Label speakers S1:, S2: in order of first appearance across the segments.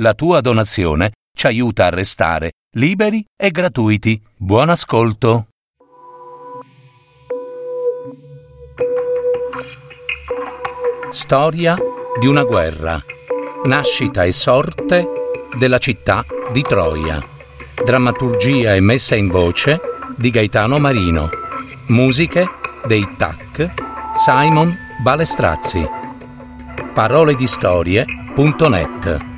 S1: La tua donazione ci aiuta a restare liberi e gratuiti. Buon ascolto. Storia di una guerra. Nascita e sorte della città di Troia. Drammaturgia e messa in voce di Gaetano Marino. Musiche dei TAC Simon Balestrazzi. Parole di storie.net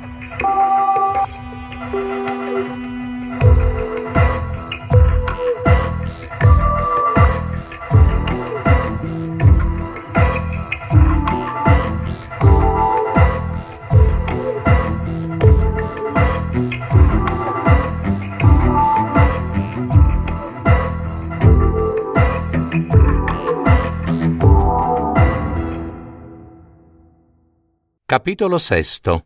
S1: Capitolo VI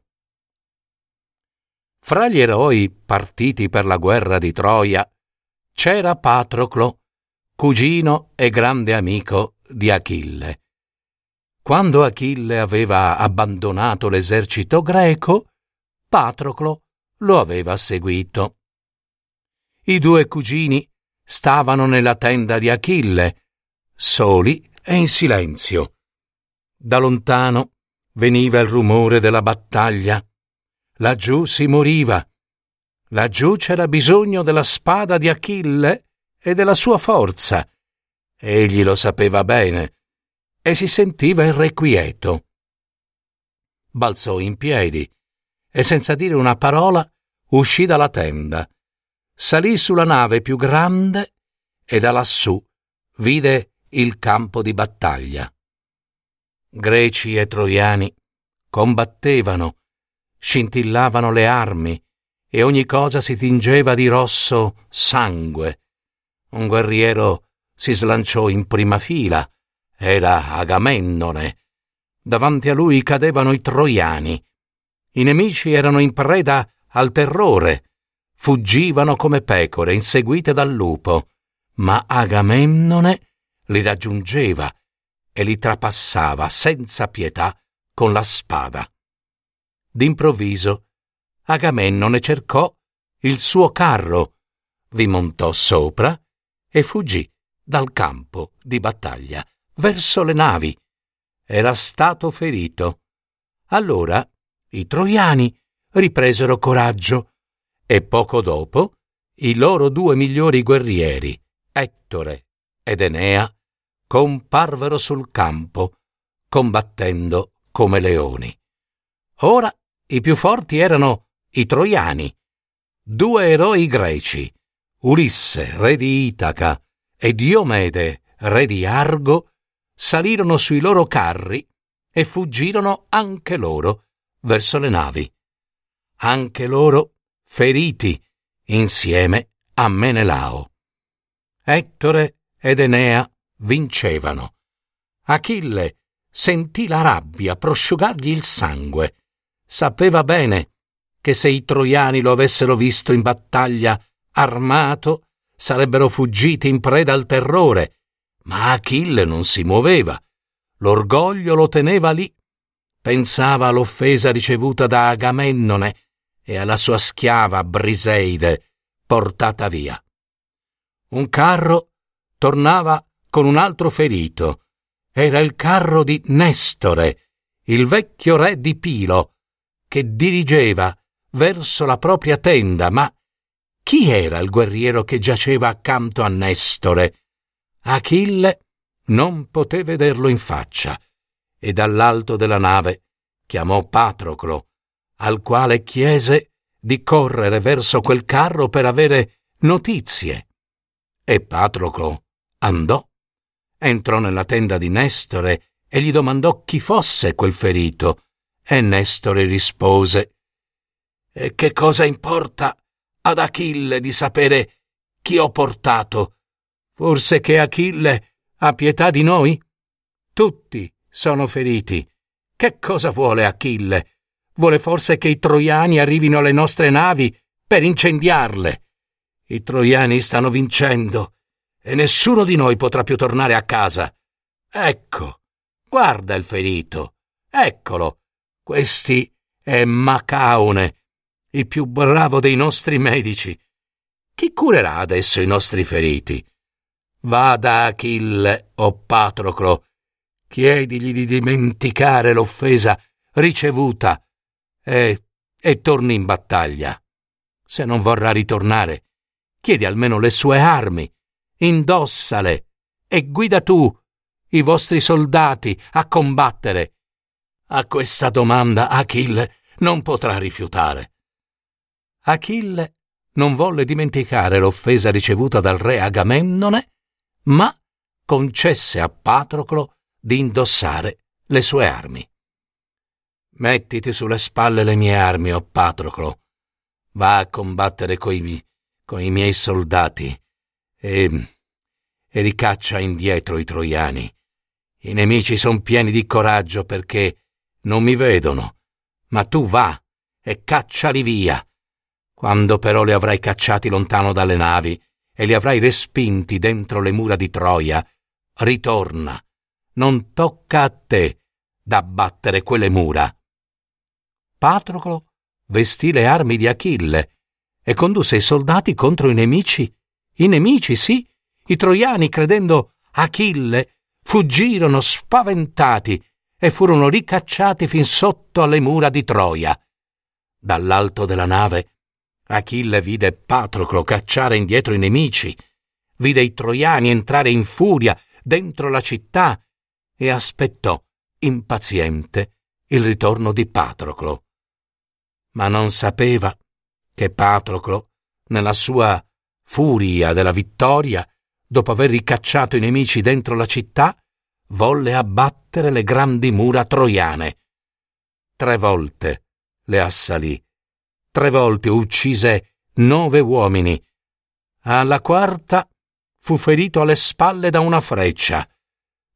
S1: Fra gli eroi partiti per la guerra di Troia c'era Patroclo, cugino e grande amico di Achille. Quando Achille aveva abbandonato l'esercito greco, Patroclo lo aveva seguito. I due cugini stavano nella tenda di Achille, soli e in silenzio. Da lontano veniva il rumore della battaglia. Laggiù si moriva. Laggiù c'era bisogno della spada di Achille e della sua forza. Egli lo sapeva bene e si sentiva irrequieto. Balzò in piedi e senza dire una parola uscì dalla tenda, salì sulla nave più grande e da lassù vide il campo di battaglia. Greci e troiani combattevano, scintillavano le armi e ogni cosa si tingeva di rosso sangue. Un guerriero si slanciò in prima fila, era Agamennone. Davanti a lui cadevano i troiani. I nemici erano in preda al terrore, fuggivano come pecore inseguite dal lupo, ma Agamennone li raggiungeva e li trapassava senza pietà con la spada. D'improvviso Agamennone cercò il suo carro, vi montò sopra e fuggì dal campo di battaglia verso le navi. Era stato ferito. Allora i troiani ripresero coraggio e poco dopo i loro due migliori guerrieri, Ettore ed Enea, comparvero sul campo, combattendo come leoni. Ora i più forti erano i troiani, due eroi greci, Ulisse, re di Itaca, e Diomede, re di Argo, salirono sui loro carri e fuggirono anche loro verso le navi. Anche loro feriti insieme a Menelao. Ettore ed Enea vincevano. Achille sentì la rabbia prosciugargli il sangue. Sapeva bene che se i troiani lo avessero visto in battaglia armato, sarebbero fuggiti in preda al terrore, ma Achille non si muoveva. L'orgoglio lo teneva lì. Pensava all'offesa ricevuta da Agamennone e alla sua schiava Briseide, portata via. Un carro tornava con un altro ferito. Era il carro di Nestore, il vecchio re di Pilo, che dirigeva verso la propria tenda, ma chi era il guerriero che giaceva accanto a Nestore? Achille non poté vederlo in faccia e dall'alto della nave chiamò Patroclo, al quale chiese di correre verso quel carro per avere notizie. E Patroclo andò entrò nella tenda di Nestore e gli domandò chi fosse quel ferito. E Nestore rispose E che cosa importa ad Achille di sapere chi ho portato? Forse che Achille ha pietà di noi? Tutti sono feriti. Che cosa vuole Achille? Vuole forse che i troiani arrivino alle nostre navi per incendiarle. I troiani stanno vincendo e nessuno di noi potrà più tornare a casa. Ecco, guarda il ferito. Eccolo. Questi è Macaone, il più bravo dei nostri medici. Chi curerà adesso i nostri feriti? Va da Achille, o Patroclo, chiedigli di dimenticare l'offesa ricevuta e, e torni in battaglia. Se non vorrà ritornare, chiedi almeno le sue armi, indossale e guida tu i vostri soldati a combattere. A questa domanda Achille non potrà rifiutare. Achille non volle dimenticare l'offesa ricevuta dal re Agamennone, ma concesse a Patroclo di indossare le sue armi. Mettiti sulle spalle le mie armi, o oh Patroclo. Va a combattere coi, coi miei soldati e, e ricaccia indietro i troiani. I nemici sono pieni di coraggio perché non mi vedono, ma tu va e cacciali via quando però li avrai cacciati lontano dalle navi e li avrai respinti dentro le mura di Troia, ritorna. Non tocca a te d'abbattere quelle mura. Patroclo vestì le armi di Achille e condusse i soldati contro i nemici. I nemici, sì, i troiani, credendo Achille, fuggirono spaventati e furono ricacciati fin sotto alle mura di Troia. Dall'alto della nave Achille vide Patroclo cacciare indietro i nemici, vide i troiani entrare in furia dentro la città e aspettò, impaziente, il ritorno di Patroclo. Ma non sapeva che Patroclo, nella sua furia della vittoria, dopo aver ricacciato i nemici dentro la città, volle abbattere le grandi mura troiane. Tre volte le assalì Tre volte uccise nove uomini. Alla quarta fu ferito alle spalle da una freccia.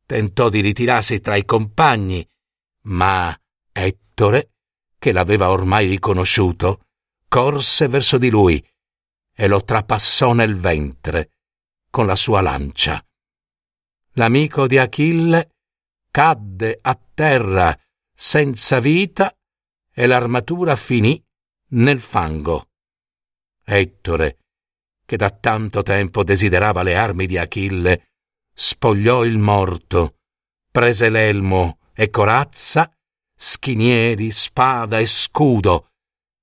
S1: Tentò di ritirarsi tra i compagni, ma Ettore, che l'aveva ormai riconosciuto, corse verso di lui e lo trapassò nel ventre con la sua lancia. L'amico di Achille cadde a terra senza vita e l'armatura finì nel fango. Ettore, che da tanto tempo desiderava le armi di Achille, spogliò il morto, prese l'elmo e corazza, schinieri, spada e scudo,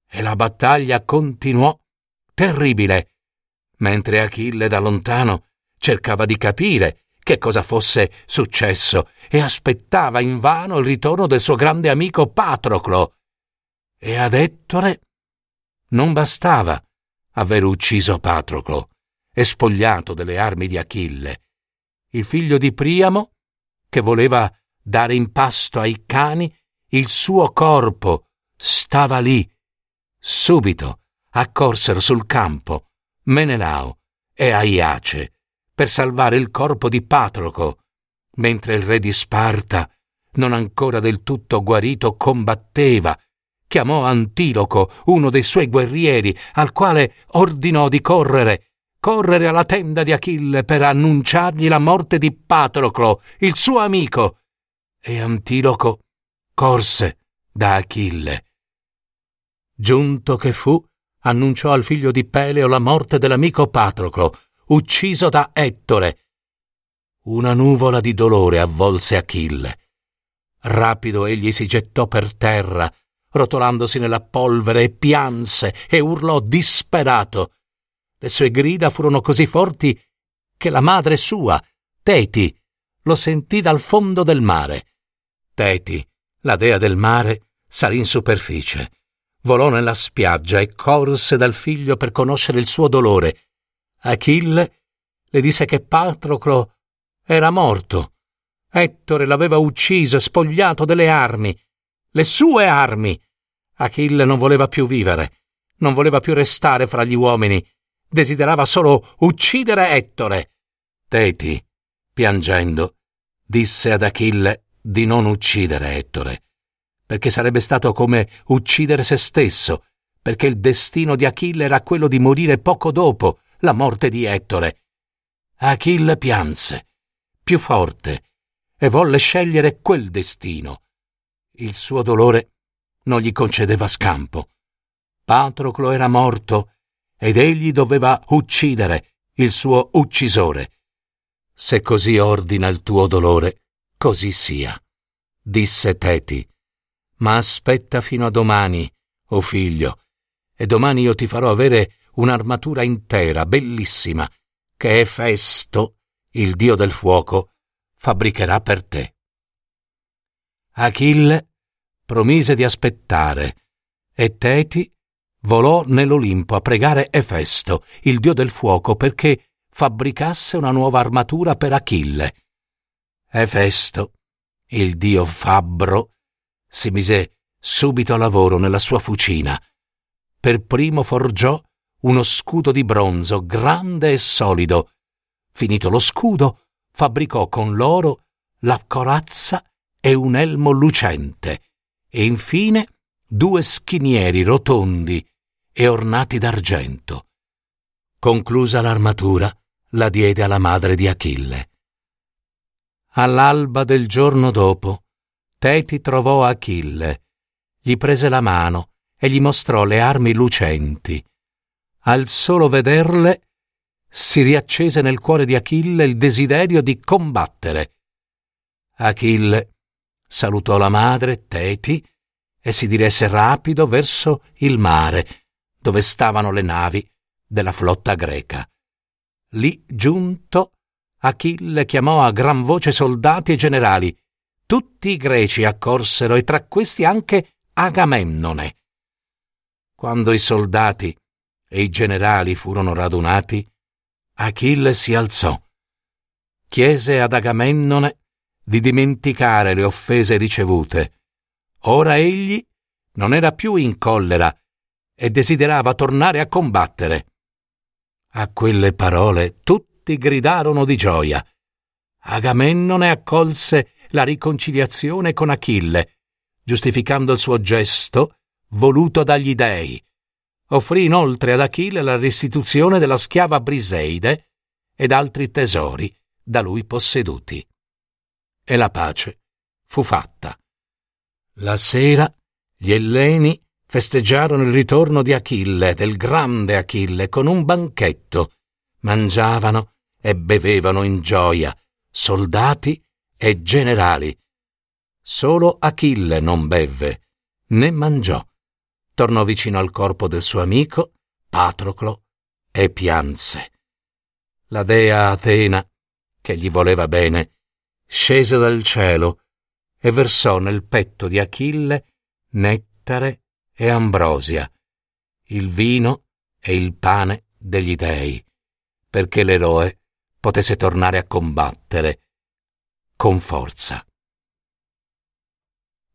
S1: e la battaglia continuò terribile, mentre Achille da lontano cercava di capire che cosa fosse successo e aspettava invano il ritorno del suo grande amico Patroclo. E ad Ettore non bastava aver ucciso Patroclo e spogliato delle armi di Achille. Il figlio di Priamo, che voleva dare in pasto ai cani, il suo corpo stava lì. Subito accorsero sul campo Menelao e Aiace per salvare il corpo di Patroco, mentre il re di Sparta, non ancora del tutto guarito, combatteva chiamò Antiloco, uno dei suoi guerrieri, al quale ordinò di correre, correre alla tenda di Achille per annunciargli la morte di Patroclo, il suo amico. E Antiloco corse da Achille. Giunto che fu, annunciò al figlio di Peleo la morte dell'amico Patroclo, ucciso da Ettore. Una nuvola di dolore avvolse Achille. Rapido egli si gettò per terra, rotolandosi nella polvere, e pianse e urlò disperato. Le sue grida furono così forti che la madre sua, Teti, lo sentì dal fondo del mare. Teti, la dea del mare, salì in superficie, volò nella spiaggia e corse dal figlio per conoscere il suo dolore. Achille le disse che Patroclo era morto. Ettore l'aveva ucciso e spogliato delle armi, le sue armi, Achille non voleva più vivere, non voleva più restare fra gli uomini, desiderava solo uccidere Ettore. Teti, piangendo, disse ad Achille di non uccidere Ettore, perché sarebbe stato come uccidere se stesso, perché il destino di Achille era quello di morire poco dopo la morte di Ettore. Achille pianse, più forte, e volle scegliere quel destino. Il suo dolore non gli concedeva scampo. Patroclo era morto ed egli doveva uccidere il suo uccisore. Se così ordina il tuo dolore, così sia, disse Teti. Ma aspetta fino a domani, o oh figlio, e domani io ti farò avere un'armatura intera, bellissima, che Efesto, il dio del fuoco, fabbricherà per te. Achille promise di aspettare, e Teti volò nell'Olimpo a pregare Efesto, il dio del fuoco, perché fabbricasse una nuova armatura per Achille. Efesto, il dio fabbro, si mise subito a lavoro nella sua fucina. Per primo forgiò uno scudo di bronzo grande e solido. Finito lo scudo, fabbricò con l'oro la corazza e un elmo lucente, e infine due schinieri rotondi e ornati d'argento. Conclusa l'armatura, la diede alla madre di Achille. All'alba del giorno dopo, Teti trovò Achille, gli prese la mano e gli mostrò le armi lucenti. Al solo vederle, si riaccese nel cuore di Achille il desiderio di combattere. Achille salutò la madre, Teti, e si diresse rapido verso il mare, dove stavano le navi della flotta greca. Lì giunto, Achille chiamò a gran voce soldati e generali. Tutti i greci accorsero e tra questi anche Agamennone. Quando i soldati e i generali furono radunati, Achille si alzò. Chiese ad Agamennone di dimenticare le offese ricevute. Ora egli non era più in collera e desiderava tornare a combattere. A quelle parole tutti gridarono di gioia. Agamennone accolse la riconciliazione con Achille, giustificando il suo gesto voluto dagli dei. Offrì inoltre ad Achille la restituzione della schiava Briseide ed altri tesori da lui posseduti. E la pace fu fatta. La sera gli Elleni festeggiarono il ritorno di Achille, del grande Achille, con un banchetto. Mangiavano e bevevano in gioia, soldati e generali. Solo Achille non bevve, né mangiò. Tornò vicino al corpo del suo amico, Patroclo, e pianse. La dea Atena, che gli voleva bene, scese dal cielo e versò nel petto di Achille nettare e ambrosia, il vino e il pane degli dei, perché l'eroe potesse tornare a combattere con forza.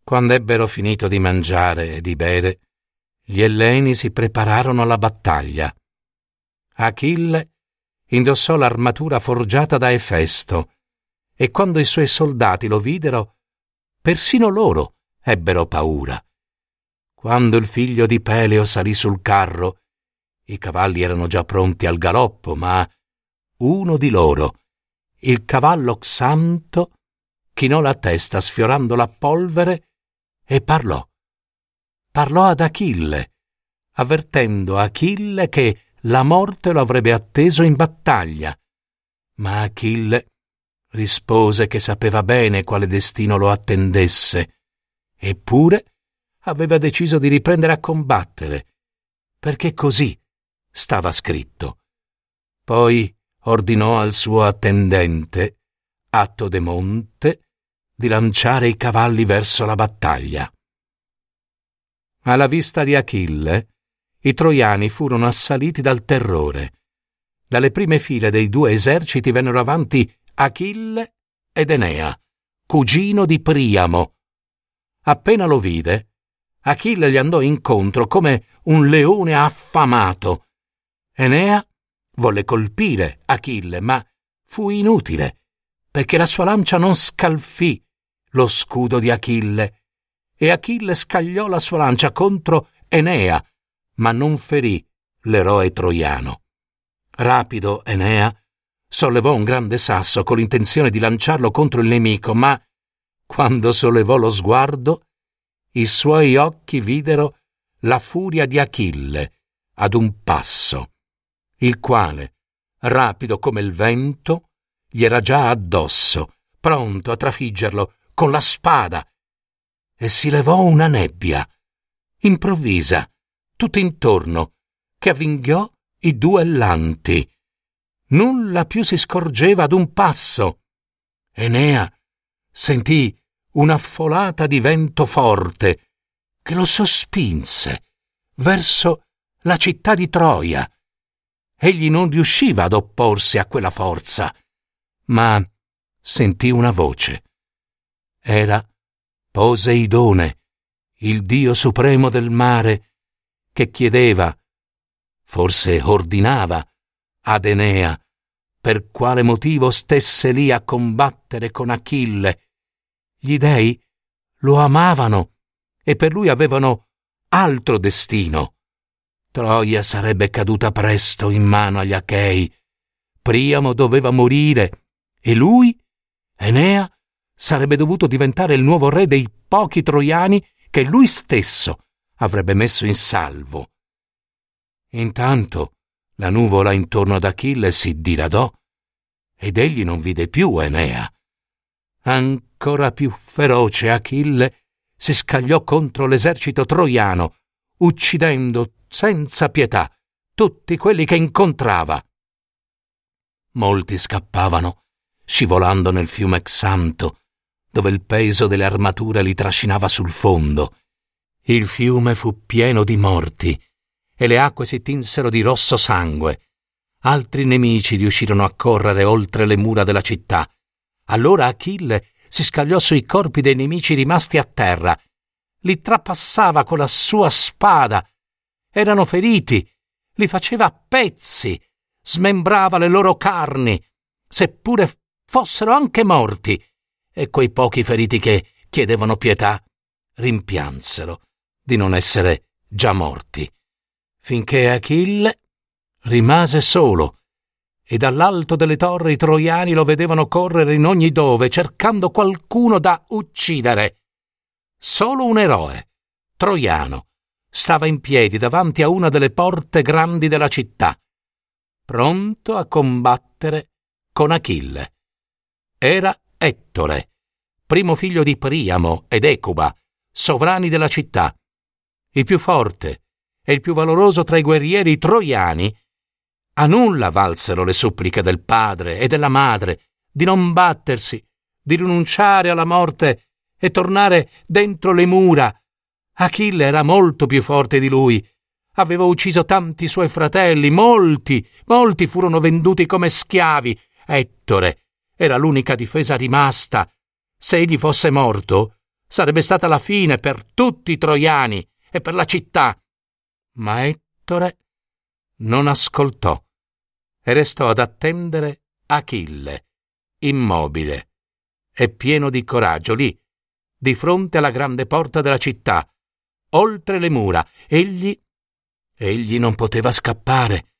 S1: Quando ebbero finito di mangiare e di bere, gli Elleni si prepararono alla battaglia. Achille indossò l'armatura forgiata da Efesto, e quando i suoi soldati lo videro, persino loro ebbero paura. Quando il figlio di Peleo salì sul carro, i cavalli erano già pronti al galoppo, ma uno di loro, il cavallo Xanto, chinò la testa sfiorando la polvere e parlò. Parlò ad Achille, avvertendo Achille che la morte lo avrebbe atteso in battaglia. Ma Achille rispose che sapeva bene quale destino lo attendesse, eppure aveva deciso di riprendere a combattere, perché così stava scritto. Poi ordinò al suo attendente, Atto de Monte, di lanciare i cavalli verso la battaglia. Alla vista di Achille, i troiani furono assaliti dal terrore. Dalle prime file dei due eserciti vennero avanti Achille ed Enea, cugino di Priamo. Appena lo vide, Achille gli andò incontro come un leone affamato. Enea volle colpire Achille, ma fu inutile, perché la sua lancia non scalfì lo scudo di Achille, e Achille scagliò la sua lancia contro Enea, ma non ferì l'eroe troiano. Rapido Enea sollevò un grande sasso con l'intenzione di lanciarlo contro il nemico, ma quando sollevò lo sguardo, i suoi occhi videro la furia di Achille ad un passo, il quale, rapido come il vento, gli era già addosso, pronto a trafiggerlo con la spada, e si levò una nebbia, improvvisa, tutto intorno, che avvinghiò i duellanti. Nulla più si scorgeva ad un passo. Enea sentì una folata di vento forte che lo sospinse verso la città di Troia. Egli non riusciva ad opporsi a quella forza, ma sentì una voce. Era Poseidone, il dio supremo del mare, che chiedeva, forse ordinava, ad Enea per quale motivo stesse lì a combattere con Achille. Gli dei lo amavano e per lui avevano altro destino. Troia sarebbe caduta presto in mano agli Achei. Priamo doveva morire e lui, Enea, sarebbe dovuto diventare il nuovo re dei pochi troiani che lui stesso avrebbe messo in salvo. Intanto la nuvola intorno ad Achille si diradò ed egli non vide più Enea. Ancora più feroce Achille si scagliò contro l'esercito troiano, uccidendo senza pietà tutti quelli che incontrava. Molti scappavano, scivolando nel fiume Xanto, dove il peso delle armature li trascinava sul fondo. Il fiume fu pieno di morti e le acque si tinsero di rosso sangue. Altri nemici riuscirono a correre oltre le mura della città. Allora Achille si scagliò sui corpi dei nemici rimasti a terra. Li trapassava con la sua spada. Erano feriti. Li faceva a pezzi. Smembrava le loro carni, seppure fossero anche morti. E quei pochi feriti che chiedevano pietà rimpiansero di non essere già morti finché Achille rimase solo e dall'alto delle torri i troiani lo vedevano correre in ogni dove cercando qualcuno da uccidere. Solo un eroe, troiano, stava in piedi davanti a una delle porte grandi della città, pronto a combattere con Achille. Era Ettore, primo figlio di Priamo ed Ecuba, sovrani della città, il più forte, e il più valoroso tra i guerrieri troiani, a nulla valsero le suppliche del padre e della madre di non battersi, di rinunciare alla morte e tornare dentro le mura. Achille era molto più forte di lui. Aveva ucciso tanti suoi fratelli, molti, molti furono venduti come schiavi. Ettore era l'unica difesa rimasta. Se egli fosse morto, sarebbe stata la fine per tutti i troiani e per la città ma Ettore non ascoltò e restò ad attendere Achille, immobile e pieno di coraggio, lì, di fronte alla grande porta della città, oltre le mura. Egli. egli non poteva scappare.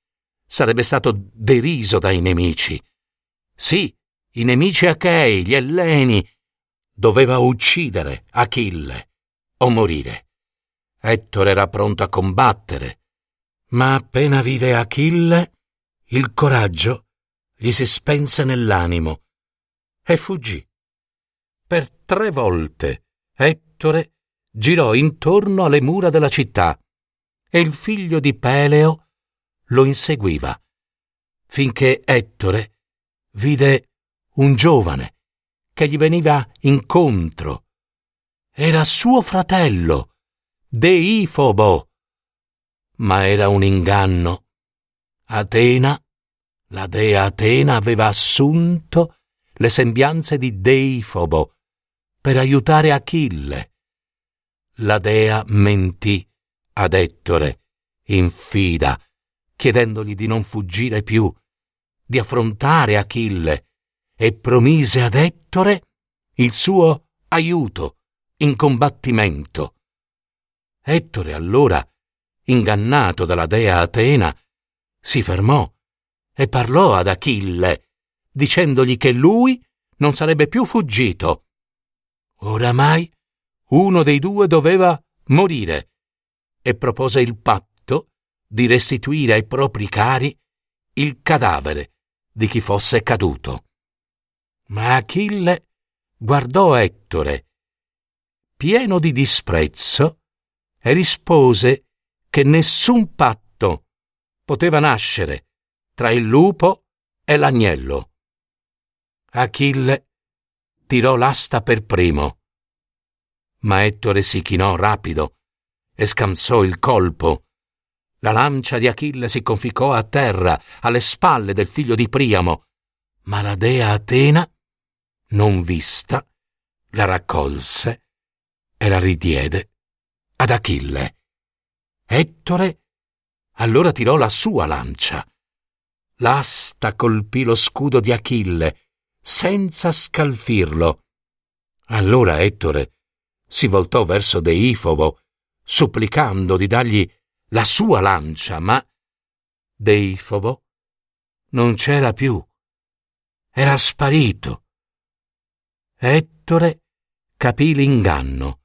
S1: Sarebbe stato deriso dai nemici. Sì, i nemici achei, gli elleni. Doveva uccidere Achille o morire. Ettore era pronto a combattere, ma appena vide Achille, il coraggio gli si spense nell'animo e fuggì. Per tre volte Ettore girò intorno alle mura della città e il figlio di Peleo lo inseguiva, finché Ettore vide un giovane che gli veniva incontro. Era suo fratello Deifobo. Ma era un inganno. Atena, la dea Atena aveva assunto le sembianze di Deifobo per aiutare Achille. La dea mentì ad Ettore, infida, chiedendogli di non fuggire più, di affrontare Achille, e promise ad Ettore il suo aiuto in combattimento. Ettore allora, ingannato dalla dea Atena, si fermò e parlò ad Achille, dicendogli che lui non sarebbe più fuggito. Oramai uno dei due doveva morire e propose il patto di restituire ai propri cari il cadavere di chi fosse caduto. Ma Achille guardò Ettore, pieno di disprezzo, e rispose che nessun patto poteva nascere tra il lupo e l'agnello. Achille tirò l'asta per primo, ma Ettore si chinò rapido e scansò il colpo. La lancia di Achille si conficcò a terra alle spalle del figlio di Priamo, ma la dea Atena, non vista, la raccolse e la ridiede ad Achille. Ettore allora tirò la sua lancia. L'asta colpì lo scudo di Achille, senza scalfirlo. Allora Ettore si voltò verso Deifobo, supplicando di dargli la sua lancia, ma Deifobo non c'era più. Era sparito. Ettore capì l'inganno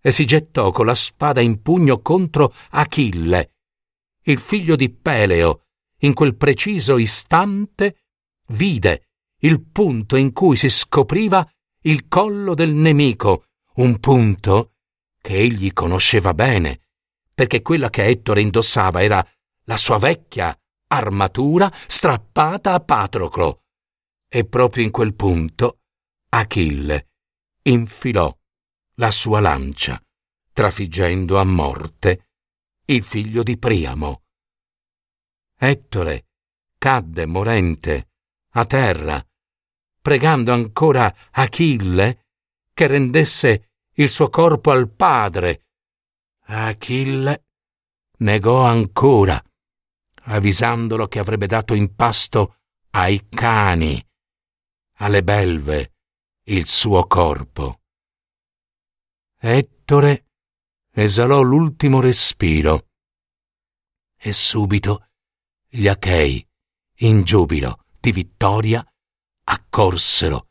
S1: e si gettò con la spada in pugno contro Achille, il figlio di Peleo. In quel preciso istante vide il punto in cui si scopriva il collo del nemico, un punto che egli conosceva bene, perché quella che Ettore indossava era la sua vecchia armatura strappata a Patroclo. E proprio in quel punto Achille infilò la sua lancia, trafiggendo a morte il figlio di Priamo. Ettore cadde morente a terra, pregando ancora Achille che rendesse il suo corpo al padre. Achille negò ancora, avvisandolo che avrebbe dato in pasto ai cani, alle belve, il suo corpo. Ettore esalò l'ultimo respiro e subito gli Achei, in giubilo di vittoria, accorsero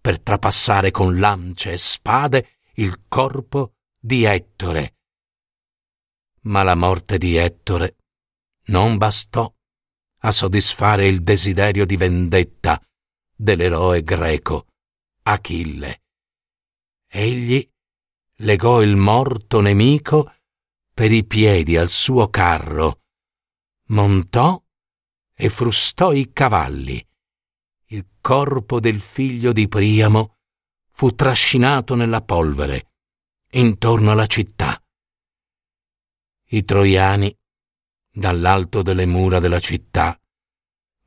S1: per trapassare con lance e spade il corpo di Ettore. Ma la morte di Ettore non bastò a soddisfare il desiderio di vendetta dell'eroe greco Achille. Egli legò il morto nemico per i piedi al suo carro, montò e frustò i cavalli. Il corpo del figlio di Priamo fu trascinato nella polvere intorno alla città. I troiani, dall'alto delle mura della città,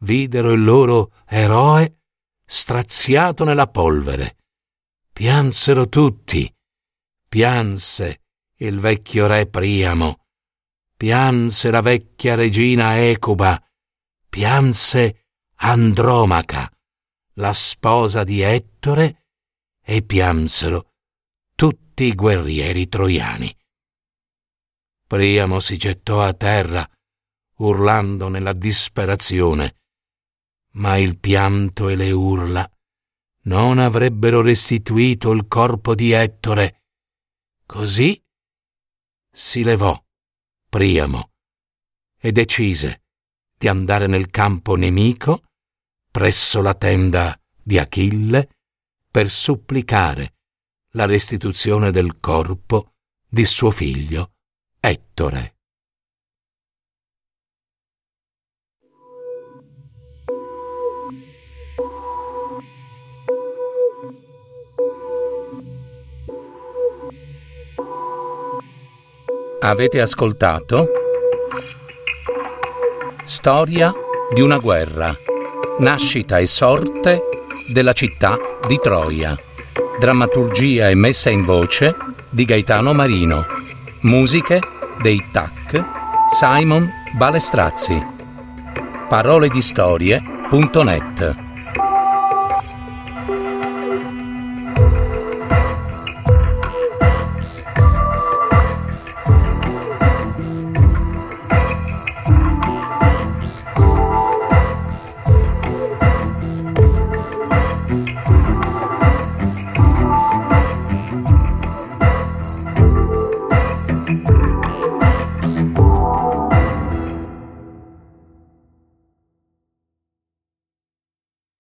S1: videro il loro eroe straziato nella polvere. Piansero tutti. Pianse il vecchio re Priamo. Pianse la vecchia regina Ecuba. Pianse Andromaca, la sposa di Ettore, e piansero tutti i guerrieri troiani. Priamo si gettò a terra, urlando nella disperazione ma il pianto e le urla non avrebbero restituito il corpo di Ettore. Così si levò Priamo e decise di andare nel campo nemico presso la tenda di Achille per supplicare la restituzione del corpo di suo figlio Ettore. Avete ascoltato? Storia di una guerra. Nascita e sorte della città di Troia. Drammaturgia e messa in voce di Gaetano Marino. Musiche dei TAC Simon Balestrazzi. Paroledistorie.net